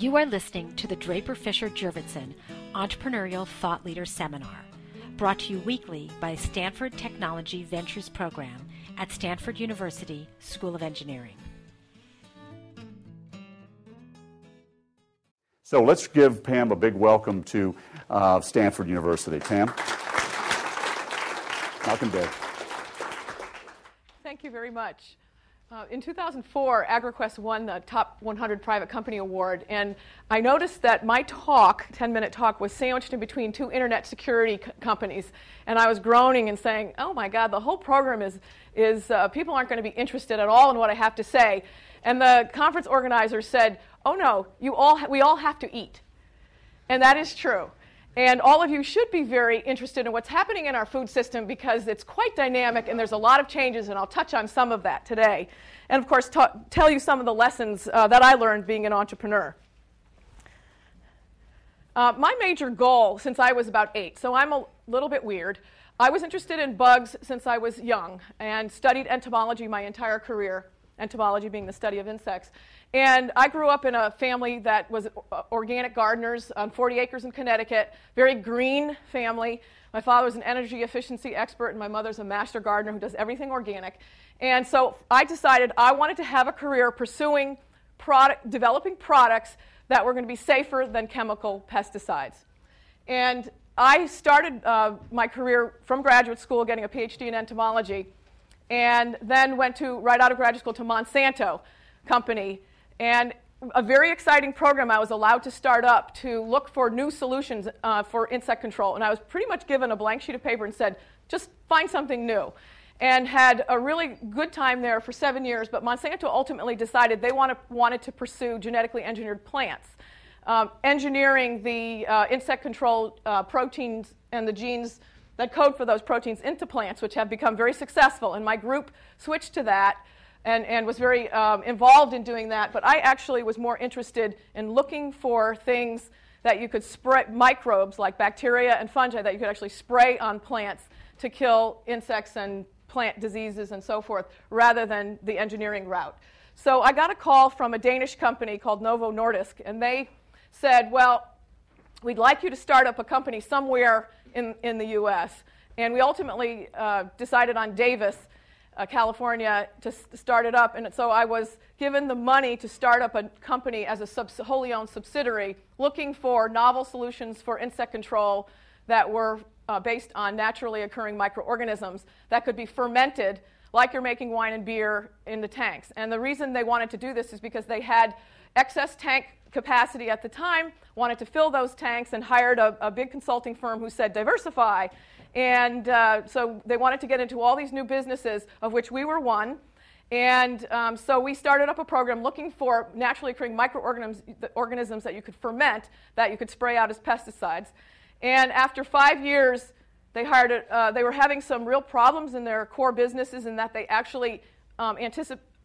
You are listening to the Draper Fisher Jurvetson Entrepreneurial Thought Leader Seminar, brought to you weekly by Stanford Technology Ventures Program at Stanford University School of Engineering. So let's give Pam a big welcome to uh, Stanford University. Pam? Welcome, Dave. Thank you very much. Uh, in 2004, AgraQuest won the Top 100 Private Company Award, and I noticed that my talk, 10 minute talk, was sandwiched in between two internet security companies. And I was groaning and saying, oh my God, the whole program is, is uh, people aren't going to be interested at all in what I have to say. And the conference organizer said, oh no, you all ha- we all have to eat. And that is true. And all of you should be very interested in what's happening in our food system because it's quite dynamic and there's a lot of changes, and I'll touch on some of that today. And of course, ta- tell you some of the lessons uh, that I learned being an entrepreneur. Uh, my major goal since I was about eight, so I'm a little bit weird. I was interested in bugs since I was young and studied entomology my entire career, entomology being the study of insects. And I grew up in a family that was organic gardeners on 40 acres in Connecticut, very green family. My father was an energy efficiency expert, and my mother's a master gardener who does everything organic. And so I decided I wanted to have a career pursuing product, developing products that were going to be safer than chemical pesticides. And I started uh, my career from graduate school getting a PhD in entomology, and then went to, right out of graduate school, to Monsanto Company and a very exciting program I was allowed to start up to look for new solutions uh, for insect control. And I was pretty much given a blank sheet of paper and said, just find something new. And had a really good time there for seven years, but Monsanto ultimately decided they wanted, wanted to pursue genetically engineered plants. Um, engineering the uh, insect control uh, proteins and the genes that code for those proteins into plants, which have become very successful. And my group switched to that and, and was very um, involved in doing that. But I actually was more interested in looking for things that you could spray, microbes like bacteria and fungi that you could actually spray on plants to kill insects and plant diseases and so forth, rather than the engineering route. So I got a call from a Danish company called Novo Nordisk, and they said, Well, we'd like you to start up a company somewhere in, in the US. And we ultimately uh, decided on Davis uh, California to s- start it up. And so I was given the money to start up a company as a subs- wholly owned subsidiary looking for novel solutions for insect control that were uh, based on naturally occurring microorganisms that could be fermented like you're making wine and beer in the tanks. And the reason they wanted to do this is because they had excess tank capacity at the time, wanted to fill those tanks, and hired a, a big consulting firm who said, diversify. And uh, so they wanted to get into all these new businesses, of which we were one. And um, so we started up a program looking for naturally occurring microorganisms organisms that you could ferment, that you could spray out as pesticides. And after five years, they, hired a, uh, they were having some real problems in their core businesses in that they actually um,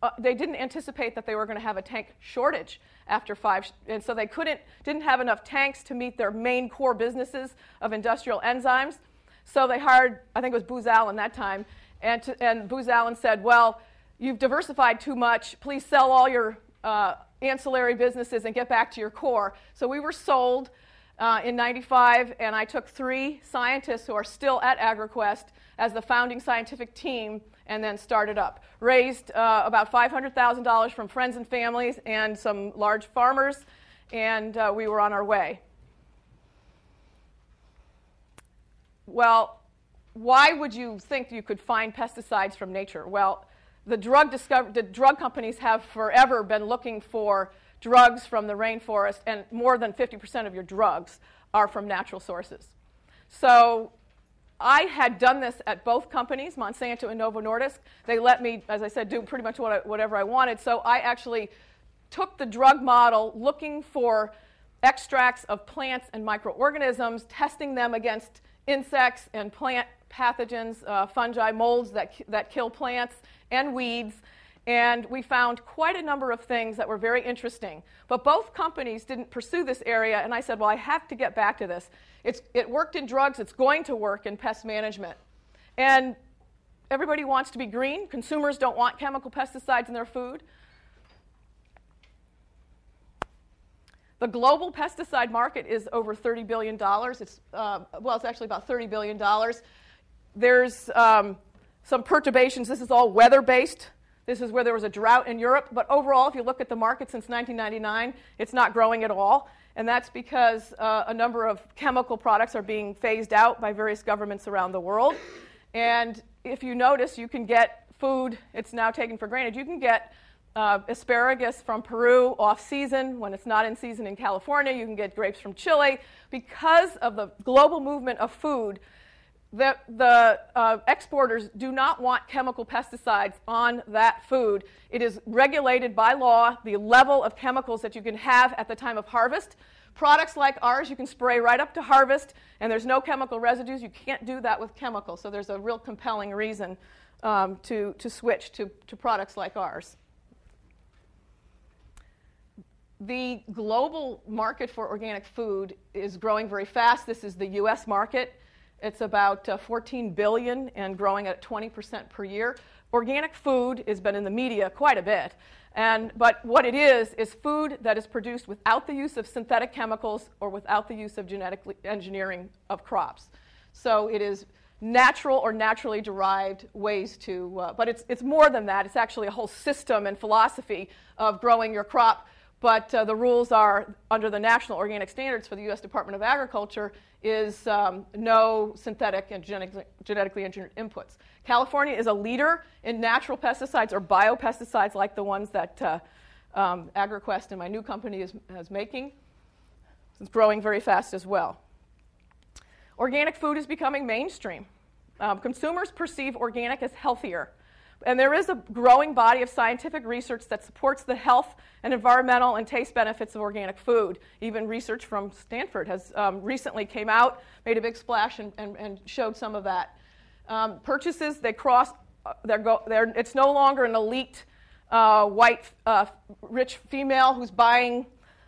uh, they didn't anticipate that they were going to have a tank shortage after five, and so they couldn't, didn't have enough tanks to meet their main core businesses of industrial enzymes. So they hired, I think it was Booz Allen that time, and, to, and Booz Allen said, Well, you've diversified too much. Please sell all your uh, ancillary businesses and get back to your core. So we were sold uh, in 95, and I took three scientists who are still at AgraQuest as the founding scientific team and then started up. Raised uh, about $500,000 from friends and families and some large farmers, and uh, we were on our way. Well, why would you think you could find pesticides from nature? Well, the drug, discover- the drug companies have forever been looking for drugs from the rainforest, and more than 50% of your drugs are from natural sources. So I had done this at both companies, Monsanto and Novo Nordisk. They let me, as I said, do pretty much what I, whatever I wanted. So I actually took the drug model looking for extracts of plants and microorganisms, testing them against insects and plant pathogens, uh, fungi, molds that, that kill plants, and weeds. And we found quite a number of things that were very interesting. But both companies didn't pursue this area, and I said, well, I have to get back to this. It's, it worked in drugs, it's going to work in pest management. And everybody wants to be green. Consumers don't want chemical pesticides in their food. The global pesticide market is over $30 billion. It's, uh, well, it's actually about $30 billion. There's um, some perturbations. This is all weather based. This is where there was a drought in Europe. But overall, if you look at the market since 1999, it's not growing at all. And that's because uh, a number of chemical products are being phased out by various governments around the world. And if you notice, you can get food, it's now taken for granted, you can get uh, asparagus from Peru off season when it's not in season in California. You can get grapes from Chile. Because of the global movement of food, the, the uh, exporters do not want chemical pesticides on that food. It is regulated by law the level of chemicals that you can have at the time of harvest. Products like ours, you can spray right up to harvest, and there's no chemical residues. You can't do that with chemicals, so there's a real compelling reason um, to, to switch to, to products like ours. The global market for organic food is growing very fast. This is the US market. It's about uh, 14 billion and growing at 20% per year. Organic food has been in the media quite a bit. And, but what it is, is food that is produced without the use of synthetic chemicals or without the use of genetic engineering of crops. So it is natural or naturally derived ways to, uh, but it's, it's more than that. It's actually a whole system and philosophy of growing your crop but uh, the rules are under the national organic standards for the U.S. Department of Agriculture is um, no synthetic and genetically, genetically engineered inputs. California is a leader in natural pesticides or biopesticides like the ones that uh, um, AgraQuest and my new company is, is making. It's growing very fast as well. Organic food is becoming mainstream. Um, consumers perceive organic as healthier. And there is a growing body of scientific research that supports the health and environmental and taste benefits of organic food. Even research from Stanford has um, recently came out, made a big splash, and, and, and showed some of that. Um, purchases, they cross, uh, they're go, they're, it's no longer an elite uh, white uh, rich female who's buying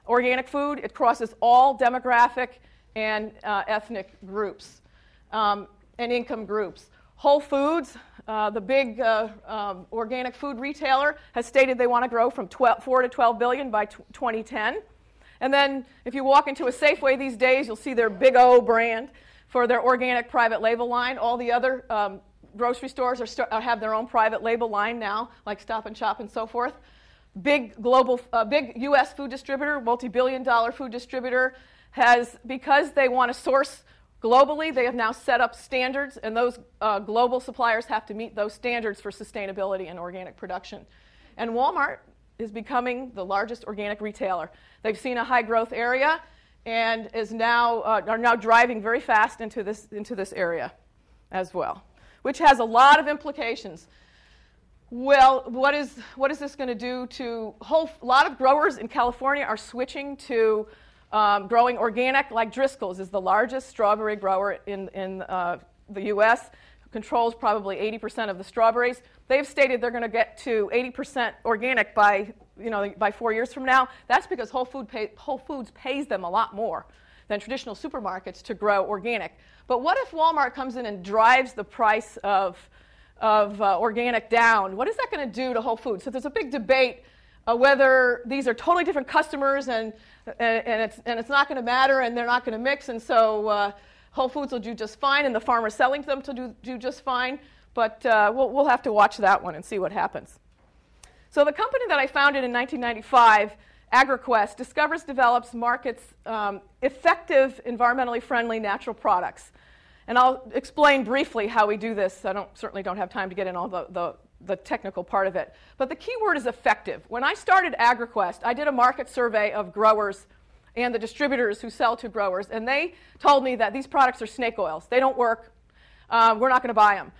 organic food. It crosses all demographic and uh, ethnic groups um, and income groups. Whole Foods, uh, the big uh, um, organic food retailer, has stated they want to grow from 12, 4 to 12 billion by t- 2010. And then if you walk into a Safeway these days, you'll see their Big O brand for their organic private label line. All the other um, grocery stores st- uh, have their own private label line now, like Stop and Shop and so forth. Big global, uh, big U.S. food distributor, multi-billion dollar food distributor, has because they want to source Globally, they have now set up standards, and those uh, global suppliers have to meet those standards for sustainability and organic production. And Walmart is becoming the largest organic retailer. They've seen a high growth area and is now, uh, are now driving very fast into this, into this area as well, which has a lot of implications. Well, what is, what is this going to do to whole, a lot of growers in California are switching to um, growing organic, like Driscoll's, is the largest strawberry grower in, in uh, the U.S., controls probably 80% of the strawberries. They've stated they're going to get to 80% organic by, you know, by four years from now. That's because Whole, Food pay, Whole Foods pays them a lot more than traditional supermarkets to grow organic. But what if Walmart comes in and drives the price of, of uh, organic down? What is that going to do to Whole Foods? So there's a big debate uh, whether these are totally different customers and, and, and it's, and it's not going to matter and they're not going to mix. And so uh, Whole Foods will do just fine and the farmers selling to them to do, do just fine. But uh, we'll, we'll have to watch that one and see what happens. So the company that I founded in 1995, AgraQuest, discovers, develops, markets um, effective, environmentally friendly natural products. And I'll explain briefly how we do this. I don't, certainly don't have time to get in all the, the, the technical part of it. But the key word is effective. When I started AgraQuest, I did a market survey of growers and the distributors who sell to growers, and they told me that these products are snake oils. They don't work. Um, we're not going to buy them.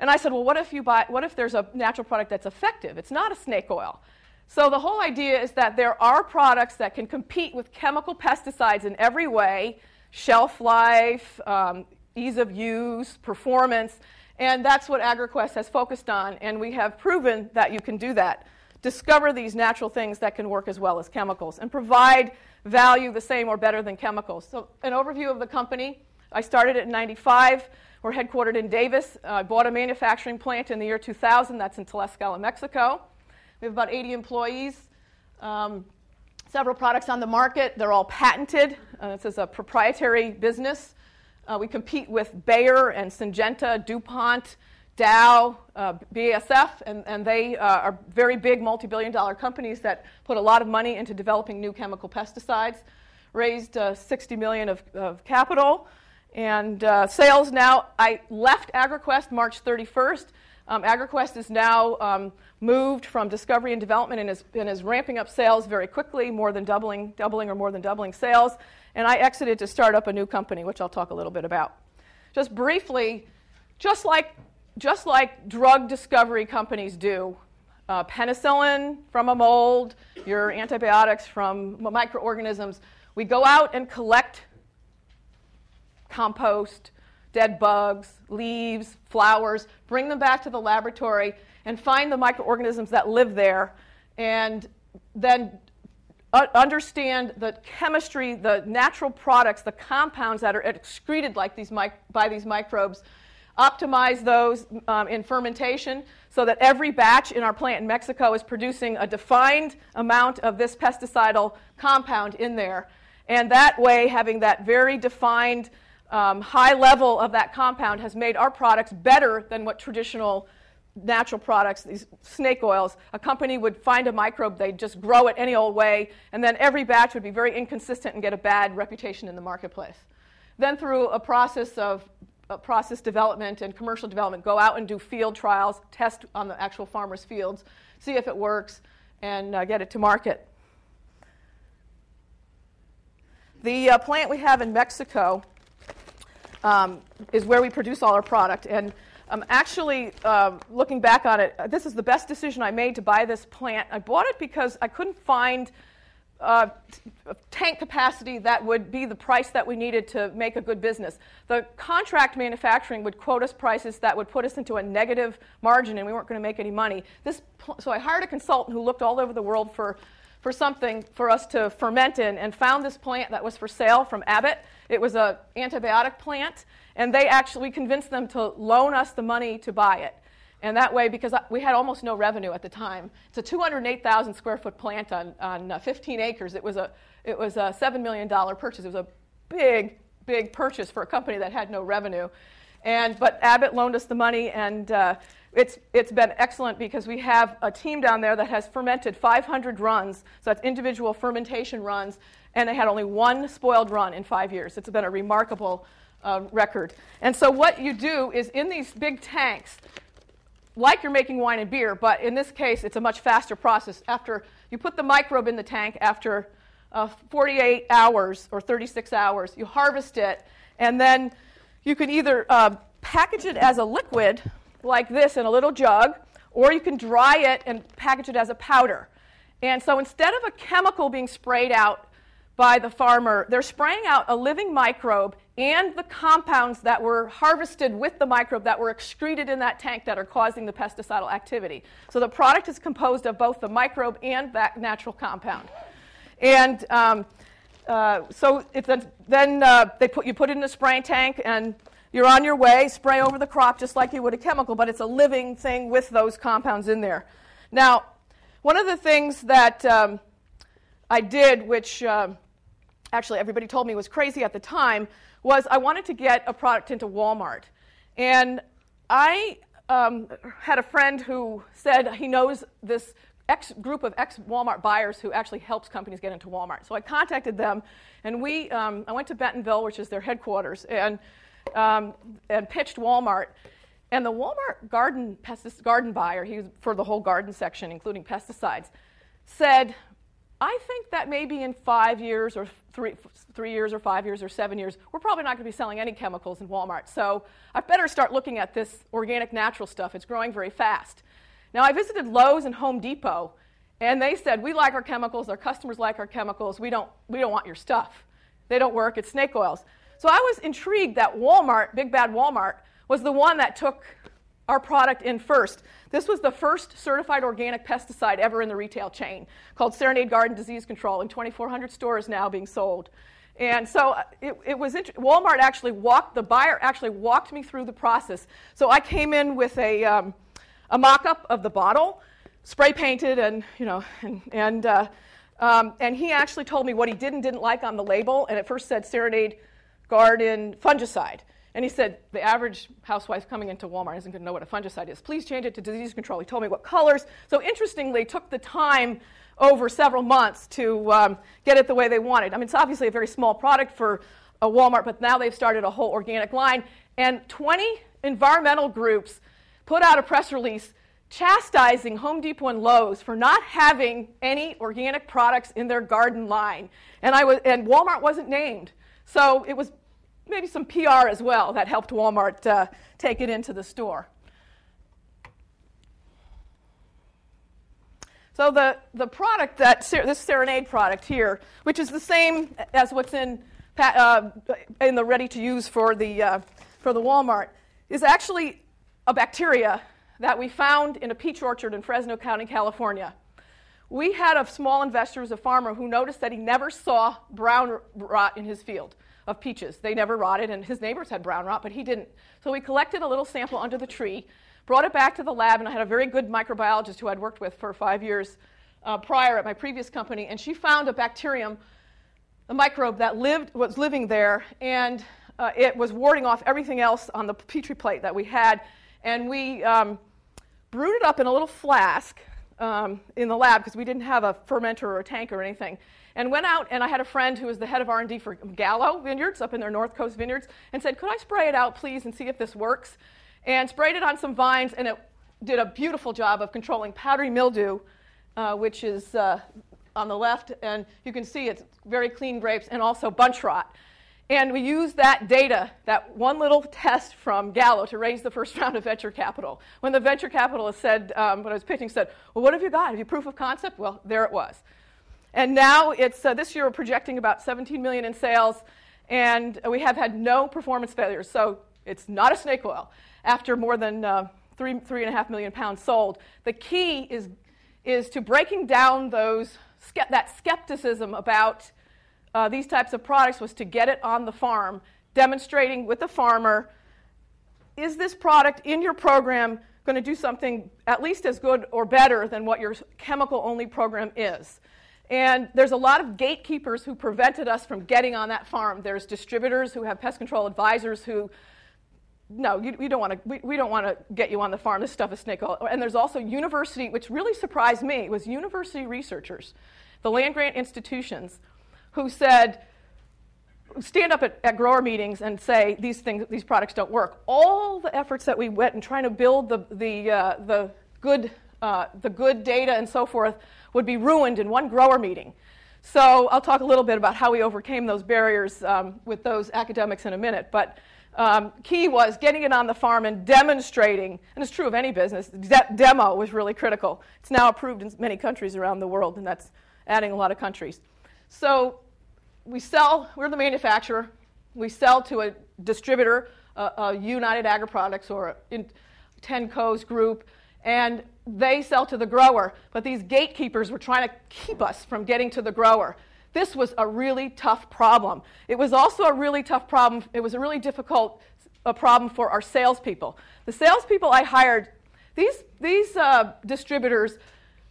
And I said, well, what if you buy? What if there's a natural product that's effective? It's not a snake oil. So the whole idea is that there are products that can compete with chemical pesticides in every way: shelf life, um, ease of use, performance. And that's what AgraQuest has focused on, and we have proven that you can do that. Discover these natural things that can work as well as chemicals and provide value the same or better than chemicals. So, an overview of the company. I started it in 95. We're headquartered in Davis. I uh, bought a manufacturing plant in the year 2000. That's in Tlaxcala, Mexico. We have about 80 employees. Um, several products on the market. They're all patented. Uh, this is a proprietary business. Uh, we compete with Bayer and Syngenta, DuPont, Dow, uh, BASF, and, and they uh, are very big multi billion dollar companies that put a lot of money into developing new chemical pesticides. Raised uh, 60 million of, of capital. And uh, sales now, I left AgraQuest March 31st. Um, AgraQuest is now um, moved from discovery and development and is, and is ramping up sales very quickly, more than doubling, doubling or more than doubling sales. And I exited to start up a new company, which I'll talk a little bit about. Just briefly, just like, just like drug discovery companies do, uh, penicillin from a mold, your antibiotics from microorganisms, we go out and collect compost, dead bugs, leaves, flowers, bring them back to the laboratory, and find the microorganisms that live there, and then understand the chemistry, the natural products, the compounds that are excreted like these by these microbes, optimize those um, in fermentation so that every batch in our plant in Mexico is producing a defined amount of this pesticidal compound in there. And that way, having that very defined um, high level of that compound has made our products better than what traditional natural products, these snake oils, a company would find a microbe, they'd just grow it any old way, and then every batch would be very inconsistent and get a bad reputation in the marketplace. Then, through a process of process development and commercial development, go out and do field trials, test on the actual farmers' fields, see if it works, and uh, get it to market. The uh, plant we have in Mexico um, is where we produce all our product. And um, actually, um, looking back on it, this is the best decision I made to buy this plant. I bought it because I couldn't find uh, tank capacity that would be the price that we needed to make a good business. The contract manufacturing would quote us prices that would put us into a negative margin, and we weren't going to make any money. This, so I hired a consultant who looked all over the world for, for something for us to ferment in, and found this plant that was for sale from Abbott. It was an antibiotic plant, and they actually convinced them to loan us the money to buy it. And that way, because we had almost no revenue at the time, it's a 208,000 square foot plant on, on uh, 15 acres. It was, a, it was a $7 million purchase. It was a big, big purchase for a company that had no revenue. And, but Abbott loaned us the money, and uh, it's, it's been excellent because we have a team down there that has fermented 500 runs. So that's individual fermentation runs and they had only one spoiled run in five years. It's been a remarkable uh, record. And so, what you do is in these big tanks, like you're making wine and beer, but in this case, it's a much faster process. After you put the microbe in the tank, after uh, 48 hours or 36 hours, you harvest it, and then you can either uh, package it as a liquid, like this, in a little jug, or you can dry it and package it as a powder. And so instead of a chemical being sprayed out by the farmer, they're spraying out a living microbe and the compounds that were harvested with the microbe that were excreted in that tank that are causing the pesticidal activity. So the product is composed of both the microbe and that natural compound. And um, uh, so then uh, they put, you put it in a spraying tank and you're on your way, spray over the crop just like you would a chemical, but it's a living thing with those compounds in there. Now, one of the things that um, I did, which uh, actually everybody told me was crazy at the time, was I wanted to get a product into Walmart. And I um, had a friend who said he knows this ex group of ex Walmart buyers who actually helps companies get into Walmart. So I contacted them, and we, um, I went to Bentonville, which is their headquarters, and, um, and pitched Walmart. And the Walmart garden, pestic- garden buyer, he was for the whole garden section, including pesticides, said, I think that maybe in five years or three, three years or five years or seven years, we're probably not going to be selling any chemicals in Walmart. So I better start looking at this organic natural stuff. It's growing very fast. Now, I visited Lowe's and Home Depot, and they said, We like our chemicals, our customers like our chemicals, we don't, we don't want your stuff. They don't work, it's snake oils. So I was intrigued that Walmart, Big Bad Walmart, was the one that took our product in first. This was the first certified organic pesticide ever in the retail chain called Serenade Garden Disease Control in 2,400 stores now being sold. And so uh, it, it was int- Walmart actually walked, the buyer actually walked me through the process. So I came in with a, um, a mock up of the bottle, spray painted, and, you know, and, and uh, Um, and he actually told me what he did and didn't like on the label, and it first said Serenade Garden Fungicide. And he said, the average housewife coming into Walmart isn't going to know what a fungicide is. Please change it to disease control. He told me what colors. So interestingly, took the time over several months to um, get it the way they wanted. I mean, it's obviously a very small product for a Walmart, but now they've started a whole organic line. And 20 environmental groups put out a press release chastising Home Depot and Lowe's for not having any organic products in their garden line. And, I was, and Walmart wasn't named. So it was maybe some PR as well that helped Walmart uh, take it into the store. So the, the product that this Serenade product here, which is the same as what's in uh, in the ready to use for the uh, for the Walmart, is actually a bacteria that we found in a peach orchard in Fresno County, California. We had a small investor, was a farmer, who noticed that he never saw brown rot in his field of peaches. They never rotted, and his neighbors had brown rot, but he didn't. So we collected a little sample under the tree, brought it back to the lab, and I had a very good microbiologist who I'd worked with for five years uh, prior at my previous company, and she found a bacterium, a microbe that lived was living there, and uh, it was warding off everything else on the petri plate that we had, and we um, brewed it up in a little flask um, in the lab because we didn't have a fermenter or a tank or anything and went out and I had a friend who was the head of R&D for Gallo Vineyards up in their North Coast vineyards and said, "Could I spray it out, please, and see if this works?" And sprayed it on some vines, and it did a beautiful job of controlling powdery mildew, uh, which is uh, on the left, and you can see it's very clean grapes, and also bunch rot. And we used that data, that one little test from Gallo, to raise the first round of venture capital. When the venture capitalist said, um, when I was pitching, said, Well, what have you got? Have you proof of concept? Well, there it was. And now it's uh, this year we're projecting about 17 million in sales, and we have had no performance failures. So it's not a snake oil. After more than uh, three three and a half million pounds sold, the key is is to breaking down those that skepticism about uh, these types of products was to get it on the farm, demonstrating with the farmer is this product in your program going to do something at least as good or better than what your chemical only program is? And there's a lot of gatekeepers who prevented us from getting on that farm. There's distributors who have pest control advisors who, no, you, we don't want to. We, we, don't want to get you on the farm. This stuff is snake oil. And there's also university, which really surprised me, was university researchers, the land grant institutions, who said, stand up at, at, grower meetings and say these things, these products don't work. All the efforts that we went in trying to build the the uh, the good uh, the good data and so forth would be ruined in one grower meeting. So I'll talk a little bit about how we overcame those barriers um, with those academics in a minute. But um, key was getting it on the farm and demonstrating, and it's true of any business, de- demo was really critical. It's now approved in many countries around the world, and that's adding a lot of countries. So we sell, we're the manufacturer, we sell to a distributor, a, United Agri Products or a Tenco's group, and they sell to the grower, but these gatekeepers were trying to keep us from getting to the grower. This was a really tough problem. It was also a really tough problem. It was a really difficult a problem for our salespeople. The salespeople I hired, these, these uh, distributors,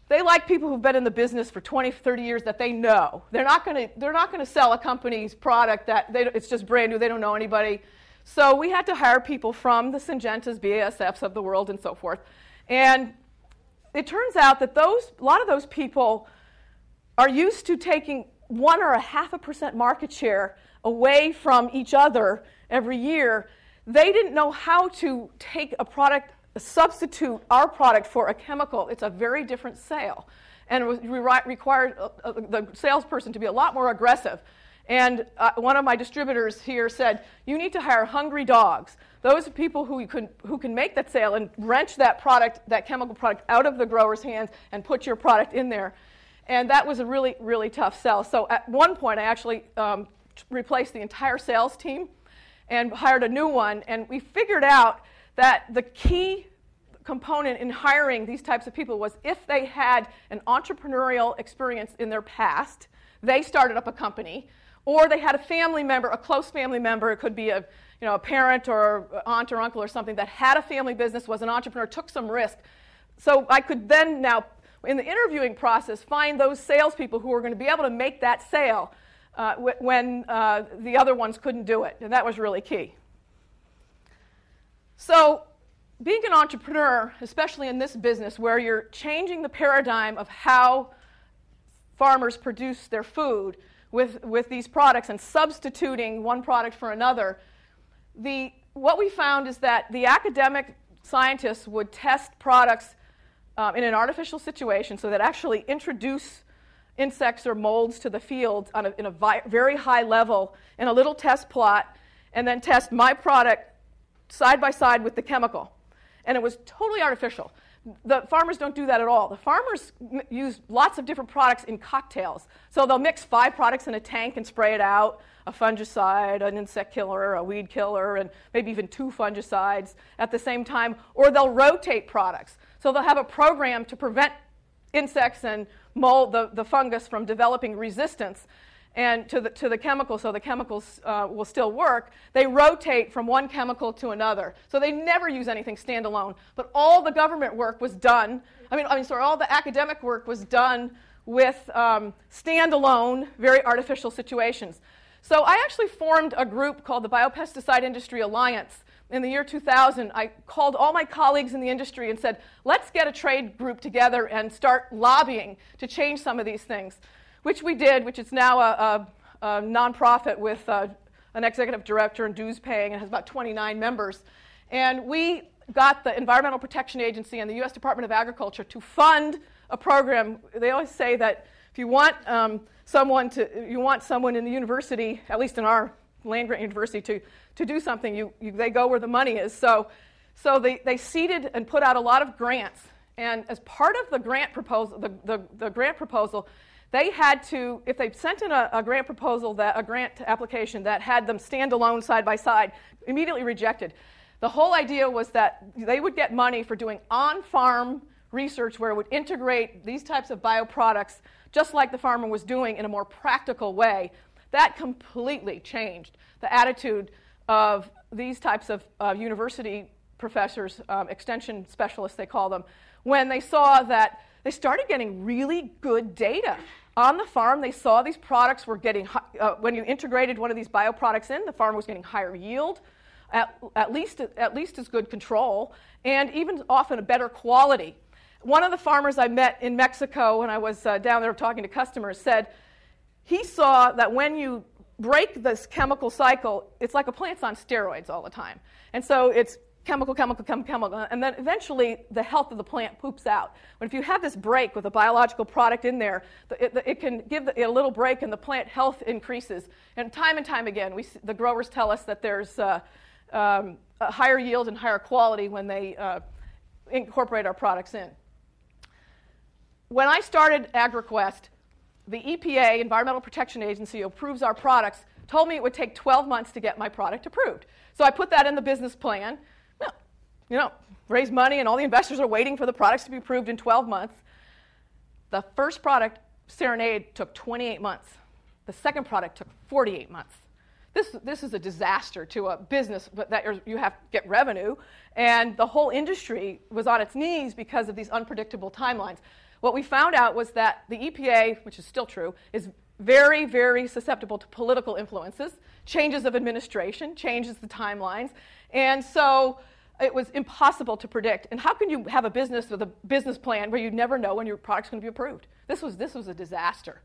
they like people who've been in the business for 20, 30 years that they know. They're not going to they're not going to sell a company's product that they, it's just brand new, they don't know anybody. So we had to hire people from the Syngentas, BASFs of the world, and so forth. And it turns out that those, a lot of those people are used to taking one or a half a percent market share away from each other every year. They didn't know how to take a product, substitute our product for a chemical. It's a very different sale. And it required uh, uh, the salesperson to be a lot more aggressive. And uh, one of my distributors here said, You need to hire hungry dogs. Those people who can, who can make that sale and wrench that product, that chemical product, out of the grower's hands and put your product in there. And that was a really, really tough sell. So at one point, I actually um, replaced the entire sales team and hired a new one. And we figured out that the key component in hiring these types of people was if they had an entrepreneurial experience in their past, they started up a company, or they had a family member, a close family member, it could be a you know, a parent or aunt or uncle or something that had a family business, was an entrepreneur, took some risk. So I could then now, in the interviewing process, find those salespeople who were going to be able to make that sale uh, when uh, the other ones couldn't do it. And that was really key. So, being an entrepreneur, especially in this business where you're changing the paradigm of how farmers produce their food with, with these products and substituting one product for another, the, what we found is that the academic scientists would test products um, in an artificial situation so that actually introduce insects or molds to the field on a, in a vi- very high level in a little test plot and then test my product side by side with the chemical. And it was totally artificial. The farmers don't do that at all. The farmers m- use lots of different products in cocktails. So they'll mix five products in a tank and spray it out a fungicide, an insect killer, a weed killer, and maybe even two fungicides at the same time. Or they'll rotate products. So they'll have a program to prevent insects and mold the, the fungus from developing resistance and to the, to the chemical, so the chemicals uh, will still work, they rotate from one chemical to another. So they never use anything standalone. But all the government work was done, I mean, I mean sorry, all the academic work was done with um, standalone, very artificial situations. So I actually formed a group called the Biopesticide Industry Alliance. In the year 2000, I called all my colleagues in the industry and said, let's get a trade group together and start lobbying to change some of these things which we did, which is now a, a, a nonprofit with uh, an executive director and dues paying and has about 29 members. And we got the Environmental Protection Agency and the U.S. Department of Agriculture to fund a program. They always say that if you want um, someone to, you want someone in the university, at least in our land grant university, to, to do something, you, you, they go where the money is. So, so they, they seeded and put out a lot of grants. And as part of the grant proposal, the, the, the grant proposal, they had to, if they sent in a, a, grant proposal, that a grant application that had them stand alone side by side, immediately rejected. The whole idea was that they would get money for doing on farm research where it would integrate these types of bioproducts just like the farmer was doing in a more practical way. That completely changed the attitude of these types of uh, university professors, um, extension specialists, they call them, when they saw that they started getting really good data. On the farm, they saw these products were getting, uh, when you integrated one of these bioproducts in, the farm was getting higher yield, at, at, least, at least as good control, and even often a better quality. One of the farmers I met in Mexico when I was uh, down there talking to customers said he saw that when you break this chemical cycle, it's like a plant's on steroids all the time. And so it's chemical, chemical, chemical, chemical, and then eventually the health of the plant poops out. But if you have this break with a biological product in there, it, it can give it a little break and the plant health increases. And time and time again, we, the growers tell us that there's uh, um, a higher yield and higher quality when they uh, incorporate our products in. When I started AgraQuest, the EPA, Environmental Protection Agency, approves our products, told me it would take 12 months to get my product approved. So I put that in the business plan you know, raise money and all the investors are waiting for the products to be approved in 12 months. The first product, Serenade, took 28 months. The second product took 48 months. This, this is a disaster to a business but that you have to get revenue, and the whole industry was on its knees because of these unpredictable timelines. What we found out was that the EPA, which is still true, is very, very susceptible to political influences, changes of administration, changes the timelines, and so it was impossible to predict. And how can you have a business with a business plan where you never know when your product's going to be approved? This was, this was a disaster.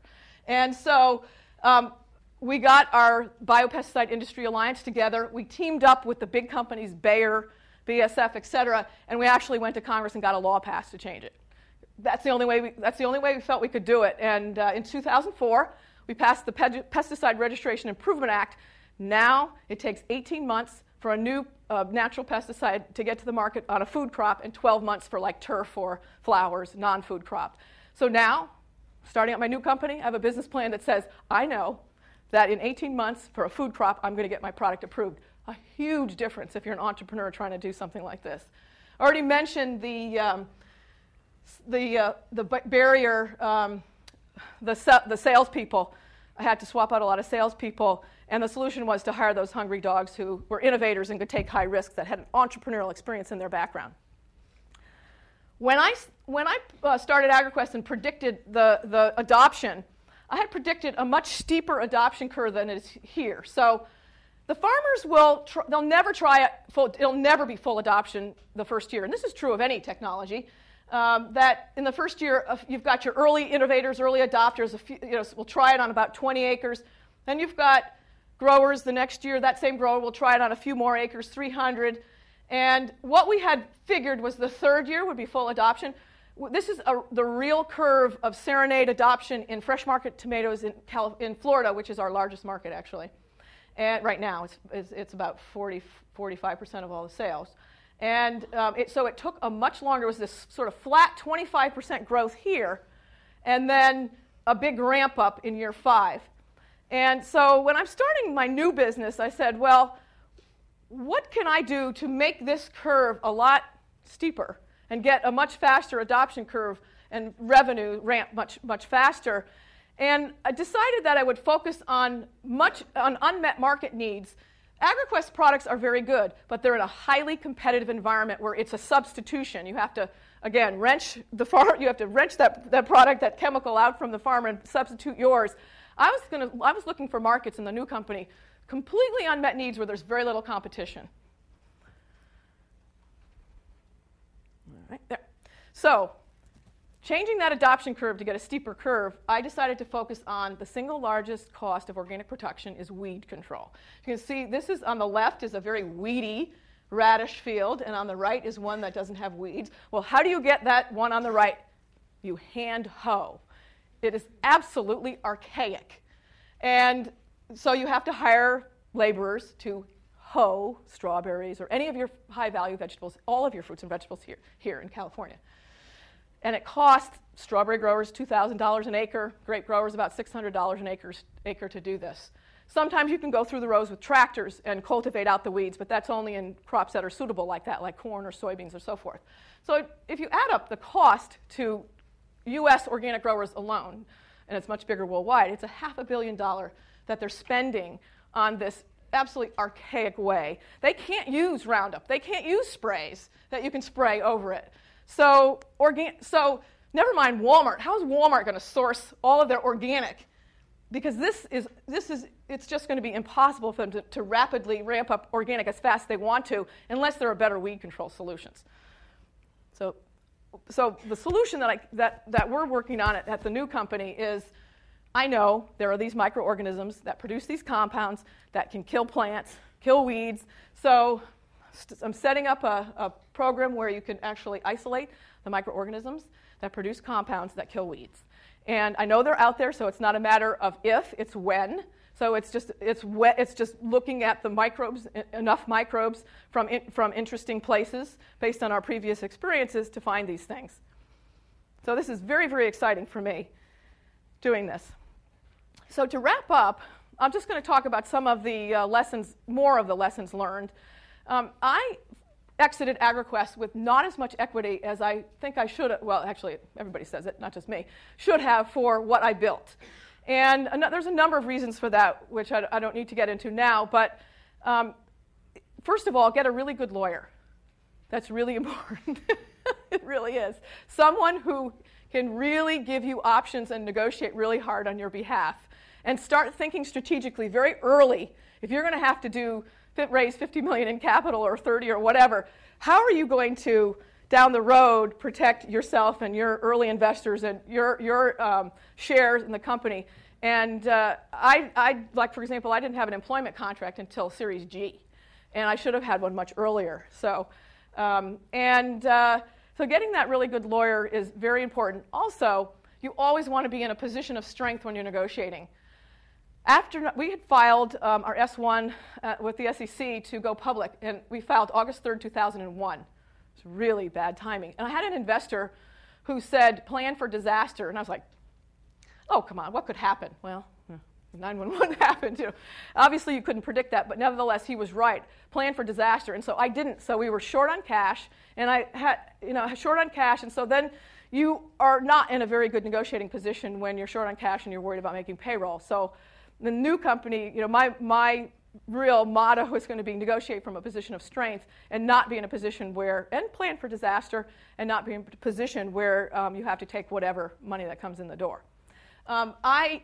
And so um, we got our Biopesticide Industry Alliance together. We teamed up with the big companies, Bayer, BASF, et cetera, and we actually went to Congress and got a law passed to change it. That's the only way we, that's the only way we felt we could do it. And uh, in 2004, we passed the Pesticide Registration Improvement Act. Now it takes 18 months for a new uh, natural pesticide to get to the market on a food crop and 12 months for like turf or flowers, non food crop. So now, starting up my new company, I have a business plan that says I know that in 18 months for a food crop, I'm going to get my product approved. A huge difference if you're an entrepreneur trying to do something like this. I already mentioned the, um, the, uh, the barrier, um, the, the salespeople. I had to swap out a lot of salespeople and the solution was to hire those hungry dogs who were innovators and could take high risks that had an entrepreneurial experience in their background. When I, when I uh, started AgraQuest and predicted the, the adoption, I had predicted a much steeper adoption curve than is here. So the farmers will, tr- they'll never try it, full, it'll never be full adoption the first year. And this is true of any technology. Um, that in the first year, you've got your early innovators, early adopters, few, you know, will try it on about 20 acres. Then you've got growers the next year, that same grower will try it on a few more acres, 300. And what we had figured was the third year would be full adoption. This is a, the real curve of serenade adoption in fresh market tomatoes in, Calif- in Florida, which is our largest market actually. And right now, it's, it's, it's about 40, 45% of all the sales. And um, it, so it took a much longer, it was this sort of flat 25% growth here, and then a big ramp up in year five. And so when I'm starting my new business, I said, well, what can I do to make this curve a lot steeper and get a much faster adoption curve and revenue ramp much, much faster? And I decided that I would focus on much on unmet market needs. AgraQuest products are very good, but they're in a highly competitive environment where it's a substitution. You have to, again, wrench the farm, you have to wrench that, that product, that chemical out from the farmer and substitute yours. I was, gonna, I was looking for markets in the new company, completely unmet needs where there's very little competition. All right, there. So, changing that adoption curve to get a steeper curve, I decided to focus on the single largest cost of organic production is weed control. You can see this is on the left is a very weedy radish field, and on the right is one that doesn't have weeds. Well, how do you get that one on the right? You hand hoe. It is absolutely archaic. And so you have to hire laborers to hoe strawberries or any of your high value vegetables, all of your fruits and vegetables here, here in California. And it costs strawberry growers $2,000 an acre, grape growers about $600 an acre, acre to do this. Sometimes you can go through the rows with tractors and cultivate out the weeds, but that's only in crops that are suitable like that, like corn or soybeans or so forth. So if you add up the cost to US organic growers alone, and it's much bigger worldwide, it's a half a billion dollar that they're spending on this absolutely archaic way. They can't use Roundup. They can't use sprays that you can spray over it. So, organ- so never mind Walmart. How is Walmart going to source all of their organic? Because this is, this is it's just going to be impossible for them to, to rapidly ramp up organic as fast as they want to unless there are better weed control solutions. So so the solution that, I, that, that we're working on at, at the new company is I know there are these microorganisms that produce these compounds that can kill plants, kill weeds. So st- I'm setting up a, a program where you can actually isolate the microorganisms that produce compounds that kill weeds. And I know they're out there, so it's not a matter of if, it's when. So it's just, it's, wet, it's just looking at the microbes, enough microbes from, in, from interesting places based on our previous experiences to find these things. So this is very, very exciting for me doing this. So to wrap up, I'm just going to talk about some of the uh, lessons, more of the lessons learned. Um, I exited AgraQuest with not as much equity as I think I should well, actually, everybody says it, not just me, should have for what I built. And there's a number of reasons for that, which I, I don't need to get into now. But um, first of all, get a really good lawyer. That's really important. it really is. Someone who can really give you options and negotiate really hard on your behalf. And start thinking strategically very early. If you're going to have to do raise 50 million in capital or 30 or whatever, how are you going to down the road protect yourself and your early investors and your, your um, shares in the company. And uh, I, I, like, for example, I didn't have an employment contract until Series G, and I should have had one much earlier. So, um, and uh, so getting that really good lawyer is very important. Also, you always want to be in a position of strength when you're negotiating. After we had filed um, our S1 uh, with the SEC to go public, and we filed August 3rd, 2001. It's really bad timing. And I had an investor who said, plan for disaster. And I was like, oh, come on, what could happen? Well, 911 happened. You know. Obviously, you couldn't predict that, but nevertheless, he was right. Plan for disaster. And so I didn't. So we were short on cash, and I had, you know, short on cash. And so then you are not in a very good negotiating position when you're short on cash and you're worried about making payroll. So the new company, you know, my, my real motto is going to be negotiate from a position of strength and not be in a position where, and plan for disaster, and not be in a position where um, you have to take whatever money that comes in the door. Um, I,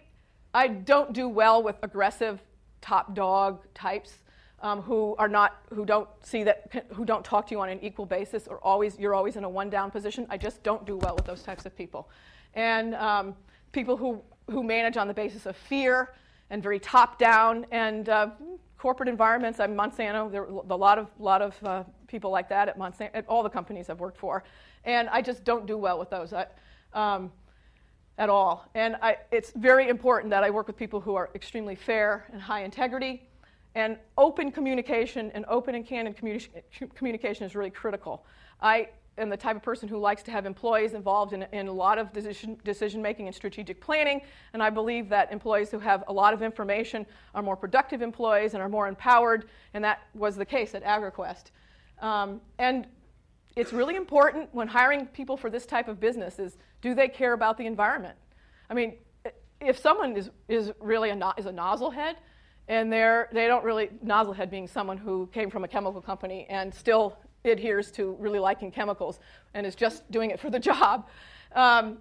I don't do well with aggressive top dog types. Um, who are not who don't see that who don't talk to you on an equal basis or always you're always in a one down position i just don't do well with those types of people and um, people who who manage on the basis of fear and very top down and uh, corporate environments. I'm Monsanto. There are a lot of lot of uh, people like that at Monsanto, at all the companies I've worked for, and I just don't do well with those I, um, at all. And I, it's very important that I work with people who are extremely fair and high integrity, and open communication and open and candid communi- communication is really critical. I am the type of person who likes to have employees involved in, in a lot of decision, decision making and strategic planning, and I believe that employees who have a lot of information are more productive employees and are more empowered, and that was the case at AgraQuest. Um, and it's really important when hiring people for this type of business is do they care about the environment? I mean, if someone is, is really a, no, is a nozzle head, and they're, they don't really, nozzle head being someone who came from a chemical company and still adheres to really liking chemicals and is just doing it for the job. Um,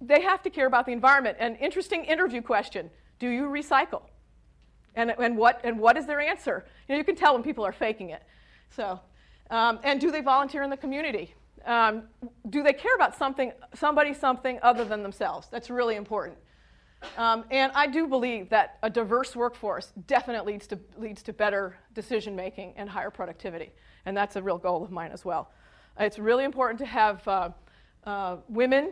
they have to care about the environment. An interesting interview question Do you recycle? And, and, what, and what is their answer? You, know, you can tell when people are faking it. So, um, and do they volunteer in the community? Um, do they care about something, somebody, something other than themselves? That's really important. Um, and I do believe that a diverse workforce definitely leads to, leads to better decision making and higher productivity and that's a real goal of mine as well. It's really important to have uh, uh, women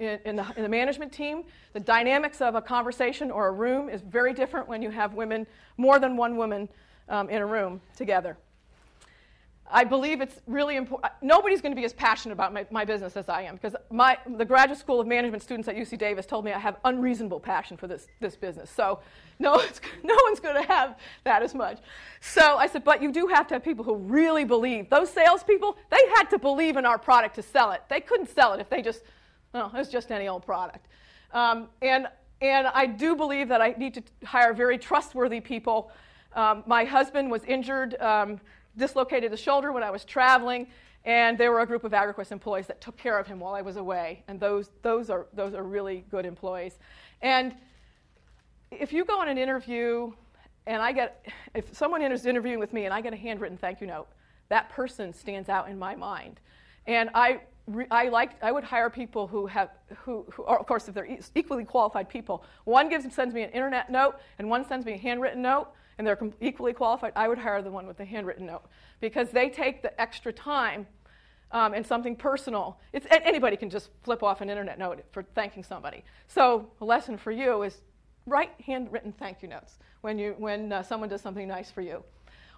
in, in, the, in, the, management team. The dynamics of a conversation or a room is very different when you have women, more than one woman um, in a room together. I believe it's really important. Nobody's going to be as passionate about my, my business as I am because my, the graduate school of management students at UC Davis told me I have unreasonable passion for this, this business. So no, no one's going to have that as much. So I said, but you do have to have people who really believe. Those salespeople, they had to believe in our product to sell it. They couldn't sell it if they just, no, it's just any old product. Um, and, and I do believe that I need to hire very trustworthy people. Um, my husband was injured. Um, dislocated his shoulder when I was traveling, and there were a group of AgraQuest employees that took care of him while I was away, and those, those, are, those are really good employees. And if you go on an interview, and I get, if someone is interviewing with me and I get a handwritten thank you note, that person stands out in my mind. And I, I, like, I would hire people who have, who, who or of course, if they're equally qualified people. One gives, sends me an internet note, and one sends me a handwritten note and they're equally qualified, I would hire the one with the handwritten note because they take the extra time um, and something personal. It's, anybody can just flip off an internet note for thanking somebody. So, a lesson for you is write handwritten thank you notes when, you, when uh, someone does something nice for you.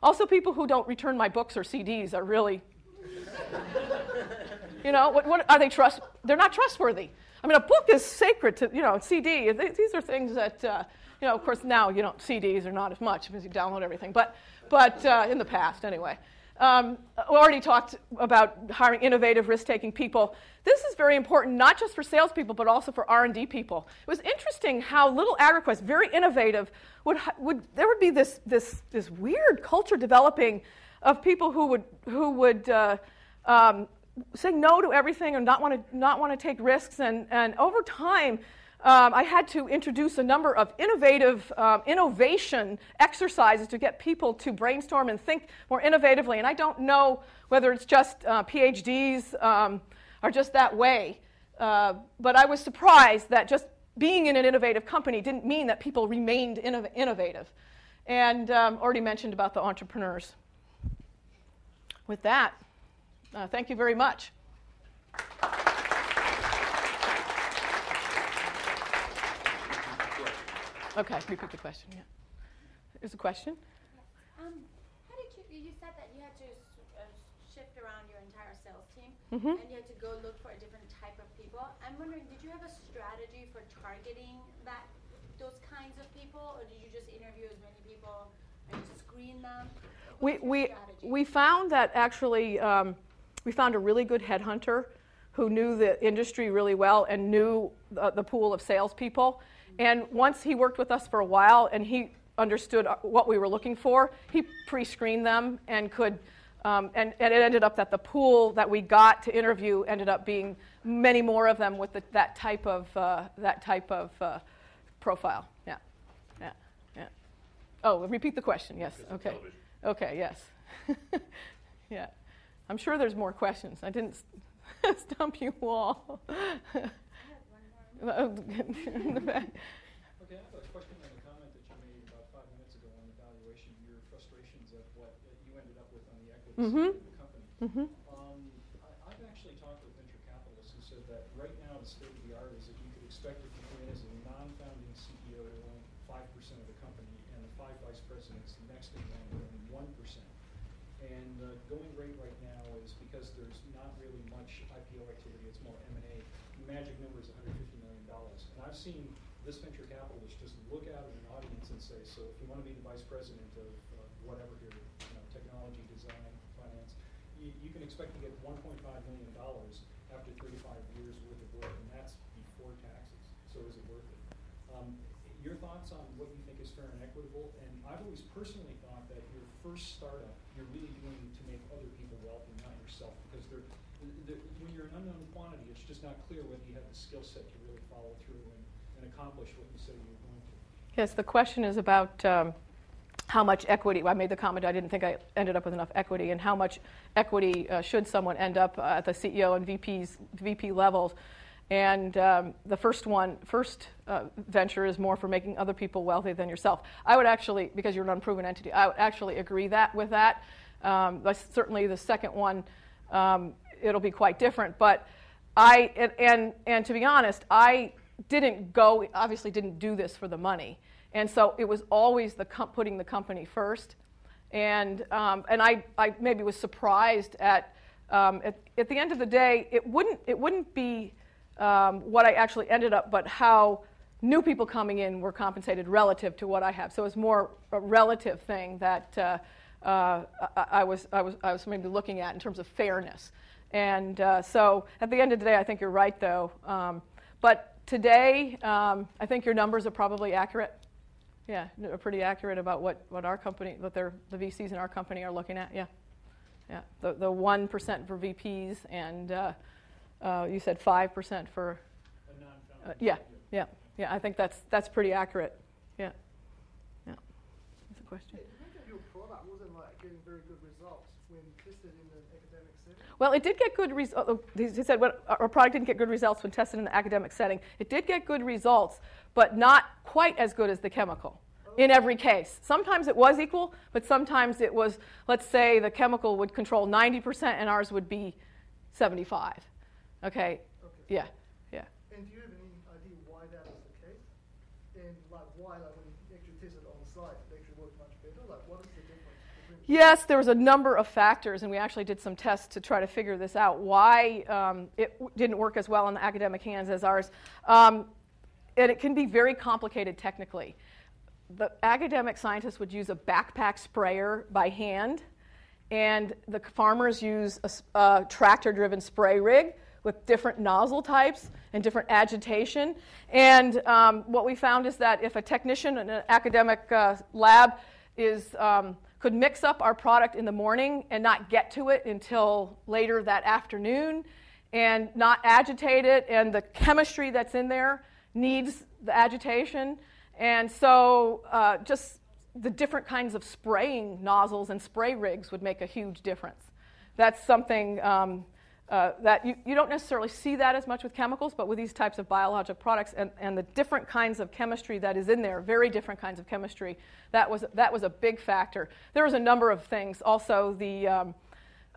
Also, people who don't return my books or CDs are really, you know, what, what are they trust? They're not trustworthy. I mean, a book is sacred to, you know, CD. These are things that uh, you know, of course, now you don't CDs are not as much because you download everything, but but uh, in the past anyway. Um, we already talked about hiring innovative, risk-taking people. This is very important, not just for salespeople, but also for R&D people. It was interesting how little AgraQuest, very innovative, would, would there would be this, this, this weird culture developing of people who would, who would uh, um, say no to everything and not want to not want to take risks. And, and over time, um, I had to introduce a number of innovative um, innovation exercises to get people to brainstorm and think more innovatively. And I don't know whether it's just uh, PhDs um, are just that way, uh, but I was surprised that just being in an innovative company didn't mean that people remained inno- innovative. And um, already mentioned about the entrepreneurs. With that, uh, thank you very much. Okay, repeat the question. Yeah. Is a question? Um, how did you, you said that you had to uh, shift around your entire sales team mm-hmm. and you had to go look for a different type of people. I'm wondering, did you have a strategy for targeting that those kinds of people, or did you just interview as many people and screen them? we, we, we found that actually um, we found a really good headhunter who knew the industry really well and knew the, the pool of salespeople and once he worked with us for a while, and he understood uh, what we were looking for. He pre-screened them and could, um, and, and it ended up that the pool that we got to interview ended up being many more of them with the, that type of uh, that type of uh, profile. Yeah, yeah, yeah. Oh, repeat the question. Yes. Okay. Okay. Yes. yeah. I'm sure there's more questions. I didn't stump you all. Okay, I have a question on a comment that you made about five minutes ago on the valuation, your frustrations of what uh, you ended up with on the equity Mhm. side of the company. Mhm. Um, I, I've actually talked with venture capitalists who said that right now the state of the art is that you could expect to come in as a non-founding CEO to own five percent of the company, and the five vice presidents next in line to own one percent. And the going rate right now is because there's not really much IPO activity, it's more M and A. The magic number is $150 million. And I've seen this venture capitalist just look out at an audience and say, so if you want to be the vice president of uh, whatever here, you know, technology, design, finance, you, you can expect to get $1.5 million after 35 years worth of work, and that's before taxes. So is it worth it? Um, your thoughts on what you think is fair and equitable? And I've always personally thought that your first startup, you're really doing to make other people wealthy, not yourself, because they're, they're, when you're an unknown quantity, it's just not clear whether you have the skill set to follow through and, and accomplish what you say you're going to. Yes, the question is about um, how much equity. I made the comment I didn't think I ended up with enough equity, and how much equity uh, should someone end up uh, at the CEO and VP's VP levels. And um, the first one, first uh, venture is more for making other people wealthy than yourself. I would actually, because you're an unproven entity, I would actually agree that with that. Um, certainly the second one, um, it'll be quite different. But I and, and and to be honest, I didn't go. Obviously, didn't do this for the money, and so it was always the putting the company first. And um, and I I maybe was surprised at, um, at at the end of the day, it wouldn't it wouldn't be um, what I actually ended up, but how new people coming in were compensated relative to what I have. So it's more a relative thing that uh, uh, I, I, was, I, was, I was maybe looking at in terms of fairness. And uh, so at the end of the day, I think you're right, though. Um, but today, um, I think your numbers are probably accurate. Yeah, are pretty accurate about what, what our company, what their, the VCs in our company are looking at. Yeah, yeah. The the one percent for VPs and uh, uh, you said five percent for. A non-founding Uh, yeah, yeah, yeah. I think that's that's pretty accurate. Yeah, yeah. That's a question. Your product wasn't like getting very good results when tested in the academic setting. Well, it did get good results. Oh, oh, he said what, our product didn't get good results when tested in the academic setting. It did get good results, but not quite as good as the chemical in every case. Sometimes it was equal, but sometimes it was, let's say the chemical would control 90% and ours would be 75. Okay? Okay. Yeah, yeah. And do you have any idea why that was the case? And like why, like when you actually tested on site, it actually worked much better? Like what is the difference between Yes, there was a number of factors, and we actually did some tests to try to figure this out. Why um, it w- didn't work as well in the academic hands as ours. Um, and it can be very complicated technically. The academic scientists would use a backpack sprayer by hand, and the farmers use a tractor driven spray rig with different nozzle types and different agitation. And um, what we found is that if a technician in an academic uh, lab is, um, could mix up our product in the morning and not get to it until later that afternoon and not agitate it, and the chemistry that's in there needs the agitation. And so, uh, just the different kinds of spraying nozzles and spray rigs would make a huge difference. That's something um, uh, that you, you don't necessarily see that as much with chemicals, but with these types of biologic products and, and the different kinds of chemistry that is in there, very different kinds of chemistry, that was, that was a big factor. There was a number of things. Also, the um,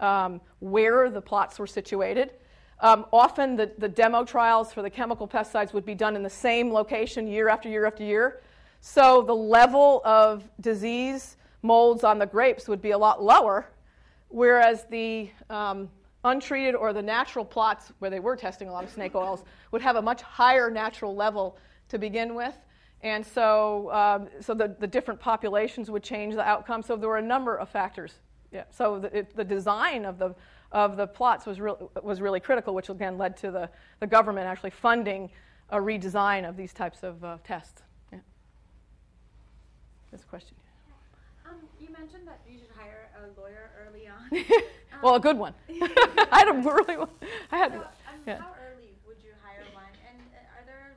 um, where the plots were situated. Um, often, the, the demo trials for the chemical pesticides would be done in the same location year after year after year. So, the level of disease molds on the grapes would be a lot lower, whereas the um, untreated or the natural plots, where they were testing a lot of snake oils, would have a much higher natural level to begin with. And so, um, so the, the different populations would change the outcome. So, there were a number of factors. Yeah. So, the, it, the design of the of the plots was, real, was really critical, which again led to the, the government actually funding a redesign of these types of uh, tests. Yeah. this question. Um, you mentioned that you should hire a lawyer early on. well, a good one. I had a really, I had. So, um, yeah. How early would you hire one? And uh, are there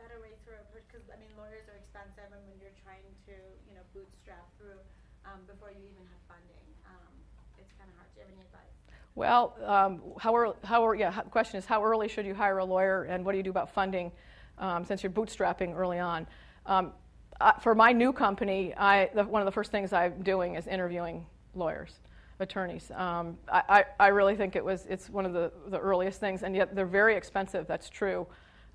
better ways to approach? Because I mean, lawyers are expensive, and when you're trying to, you know, bootstrap through um, before you even have funding, um, it's kind of hard. Do you have any advice? Well, um, how early, how ear- yeah, the question is how early should you hire a lawyer and what do you do about funding um, since you're bootstrapping early on? Uh, for my new company, I, the, one of the first things I'm doing is interviewing lawyers, attorneys. Um, I, I, I really think it was, it's one of the, the earliest things, and yet they're very expensive, that's true.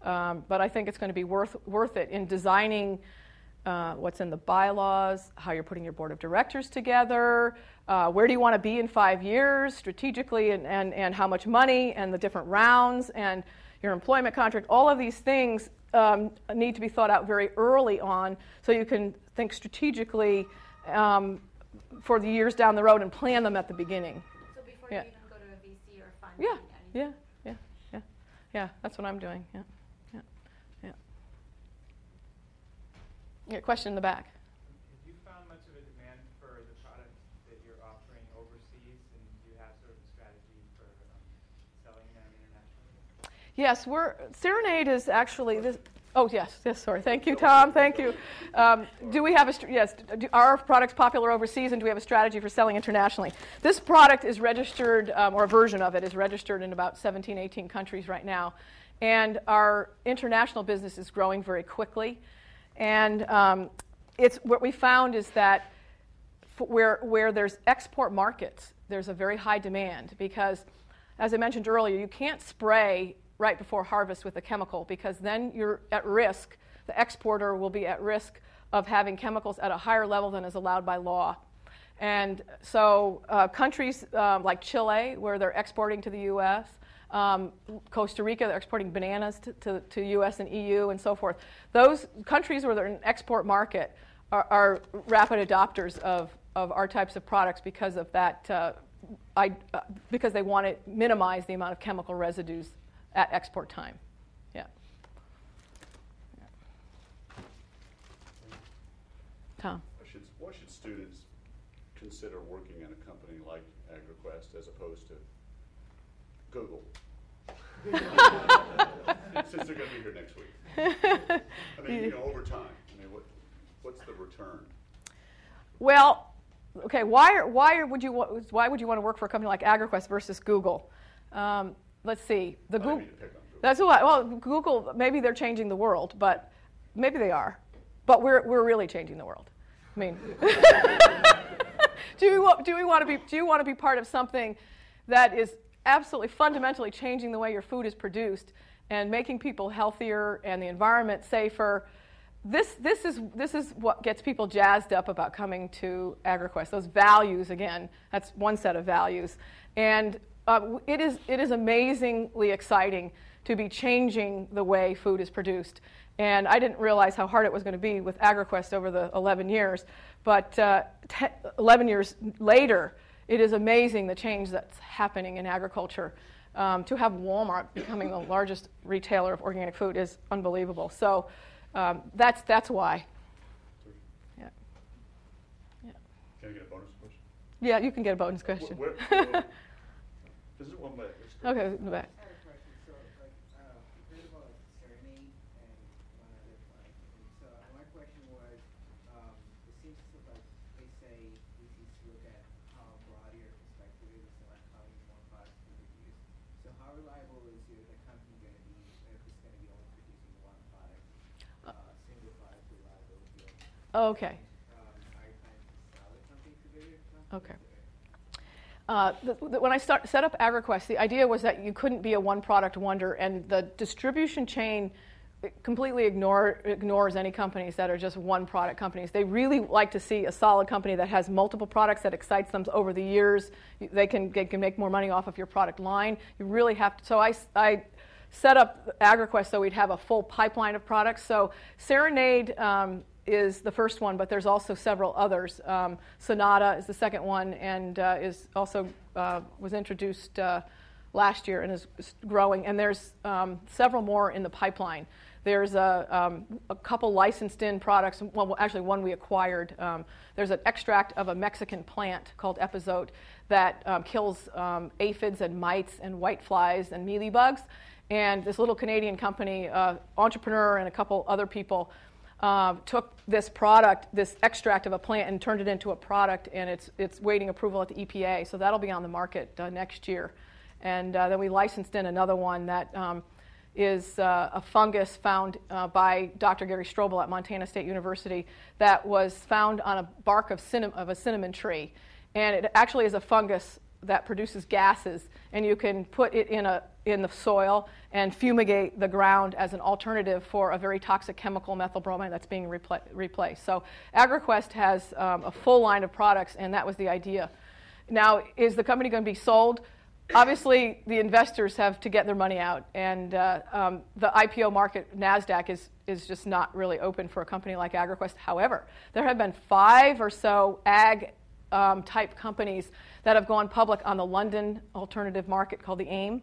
Um, but I think it's going to be worth, worth it in designing uh, what's in the bylaws, how you're putting your board of directors together, uh, where do you want to be in five years strategically, and, and, and how much money, and the different rounds, and your employment contract. All of these things um, need to be thought out very early on so you can think strategically um, for the years down the road and plan them at the beginning. So before Yeah. you even go to a VC or fund. Yeah, yeah, yeah, yeah. Yeah, that's what I'm doing. Yeah, yeah, yeah. Yeah, question in the back. Have you found much of a demand for the products that you're offering overseas, and do you have sort of a strategy for um, selling them internationally? Yes, we're Serenade is actually this. Oh yes, yes. Sorry. Thank you, Tom. Thank you. Um, do we have a yes? Do, are our products popular overseas, and do we have a strategy for selling internationally? This product is registered, um, or a version of it is registered in about 17, 18 countries right now, and our international business is growing very quickly. And um, it's what we found is that where, where there's export markets, there's a very high demand because, as I mentioned earlier, you can't spray right before harvest with a chemical because then you're at risk, the exporter will be at risk of having chemicals at a higher level than is allowed by law. And so, uh, countries um, like Chile, where they're exporting to the US, um, Costa Rica, they're exporting bananas to, to, to US and EU and so forth. Those countries where they're an export market are, are rapid adopters of, of our types of products because of that, uh, I, uh, because they want to minimize the amount of chemical residues at export time. Yeah. Tom. Why should, why should students consider working in a company like AgraQuest as opposed to Google? Since they're going to be here next week. I mean, you know, over time, I mean, what, what's the return? Well, okay. Why, why would you why would you want to work for a company like AgraQuest versus Google? Um, let's see. The Google. mean to pick Google. That's what. Well, Google. Maybe they're changing the world, but maybe they are. But we're we're really changing the world. I mean, do we want, do we want to be do you want to be part of something that is absolutely fundamentally changing the way your food is produced and making people healthier and the environment safer? This this is this is what gets people jazzed up about coming to AgraQuest. Those values again. That's one set of values, and uh, it is it is amazingly exciting to be changing the way food is produced. And I didn't realize how hard it was going to be with AgraQuest over the 11 years. But uh, te- 11 years later, it is amazing the change that's happening in agriculture. Um, to have Walmart becoming the largest retailer of organic food is unbelievable. So um, that's, that's why. Yeah. yeah. Can I get a bonus question? Yeah, you can get a bonus question. Where, where, this is one way. okay, in the back. I had a question. So, like, um, we heard about Serenade and one other product. And so, uh, my question was, um, it seems to like they say we need to look at how broad your perspective is and like how you want products to be produced. So, how reliable is your the company going to be if it's going to be only producing one product, uh, single product reliability? Okay. Um, are you planning to sell the company to bigger companies? Okay. Uh, the, the, when I start, set up AgraQuest, the idea was that you couldn't be a one product wonder, and the distribution chain completely ignore, ignores any companies that are just one product companies. They really like to see a solid company that has multiple products that excites them over the years. They can, they can make more money off of your product line. You really have to. So I, I set up AgraQuest so we'd have a full pipeline of products. So Serenade um, is the first one, but there's also several others. Um, Sonata is the second one, and uh, is also uh, was introduced uh, last year and is growing. And there's um, several more in the pipeline. There's a, um, a couple licensed in products. Well, actually, one we acquired. Um, there's an extract of a Mexican plant called Epazote that um, kills um, aphids and mites and whiteflies and mealybugs. And this little Canadian company, uh, entrepreneur, and a couple other people uh, took this product, this extract of a plant, and turned it into a product, and it's, it's waiting approval at the EPA. So that'll be on the market uh, next year. And uh, then we licensed in another one that um, is uh, a fungus found uh, by Dr. Gary Strobel at Montana State University that was found on a bark of, of a cinnamon tree. And it actually is a fungus that produces gases, and you can put it in, a, in the soil and fumigate the ground as an alternative for a very toxic chemical methyl bromide that's being repla- replaced. So AgraQuest has um, a full line of products, and that was the idea. Now, is the company going to be sold? obviously the investors have to get their money out, and uh, um, the IPO market, NASDAQ, is, is just not really open for a company like AgraQuest. However, there have been five or so ag um, type companies that have gone public on the London alternative market called the AIM,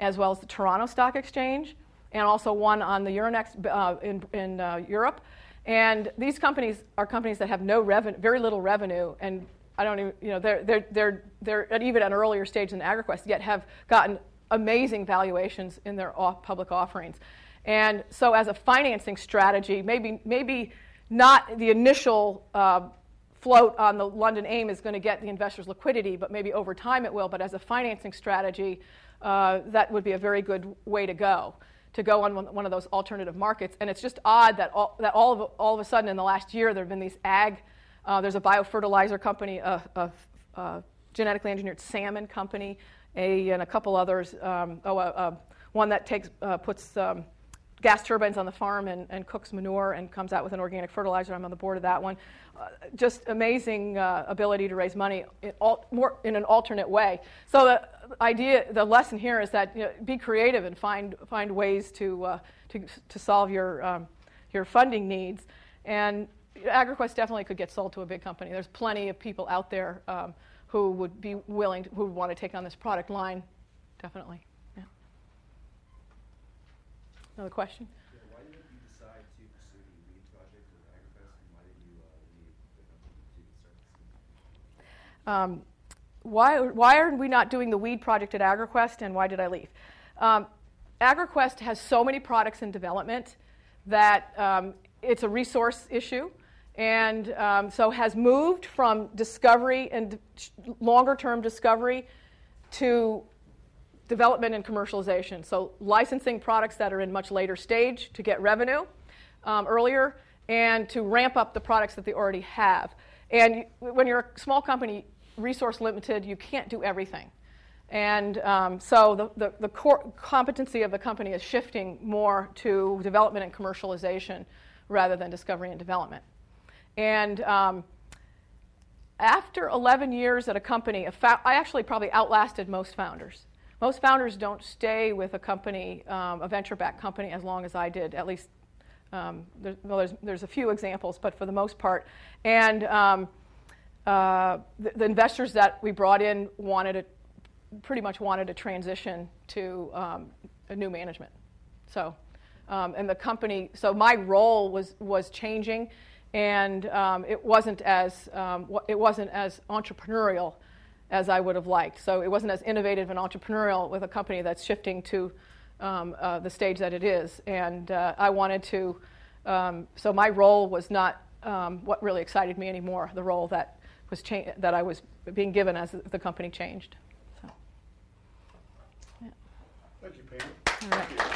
as well as the Toronto Stock Exchange, and also one on the Euronext uh, in, in uh, Europe. And these companies are companies that have no revenue, very little revenue, and I don't even, you know, they're, they're, they're, they're at even an earlier stage than AgraQuest, yet have gotten amazing valuations in their off public offerings. And so, as a financing strategy, maybe, maybe not the initial uh, float on the London AIM is going to get the investors' liquidity, but maybe over time it will. But as a financing strategy, uh, that would be a very good way to go, to go on one of those alternative markets. And it's just odd that all, that all, of, all of a sudden in the last year there have been these ag uh, there's a biofertilizer company, a, a, a, genetically engineered salmon company, a, and a couple others. Um, oh, a, one that takes uh, puts um, gas turbines on the farm and, and, cooks manure and comes out with an organic fertilizer. I'm on the board of that one. Uh, just amazing uh, ability to raise money in, all, more, in an alternate way. So the idea, the lesson here is that you know, be creative and find find ways to uh, to, to solve your um, your funding needs. And AgraQuest definitely could get sold to a big company. There's plenty of people out there um, who would be willing, to, who would want to take on this product line, definitely. Another question? Yeah, why did you decide to pursue the weed project with AgraQuest, and why did you uh, leave the company to start um, why, why are we not doing the weed project at AgraQuest, and why did I leave? Um, AgraQuest has so many products in development that um, it's a resource issue and um, so has moved from discovery and longer term discovery to development and commercialization. So licensing products that are in much later stage to get revenue um, earlier and to ramp up the products that they already have. And when you're a small company, resource limited, you can't do everything. And um, so the, the, the, core competency of the company is shifting more to development and commercialization rather than discovery and development. And um, after 11 years at a company, I actually probably outlasted most founders. Most founders don't stay with a company, um, a venture backed company, as long as I did, at least. Um, there, well, there's, there's a few examples, but for the most part. And um, uh, the, the, investors that we brought in wanted to, pretty much wanted a transition to um, a new management. So, um, and the company, so my role was, was changing and um, it wasn't as it wasn't as entrepreneurial as I would have liked. So it wasn't as innovative and entrepreneurial with a company that's shifting to um, uh, the stage that it is. And uh, I wanted to. Um, so my role was not um, what really excited me anymore. The role that was cha- that I was being given as the company changed. So. Yeah. Thank you, Pam.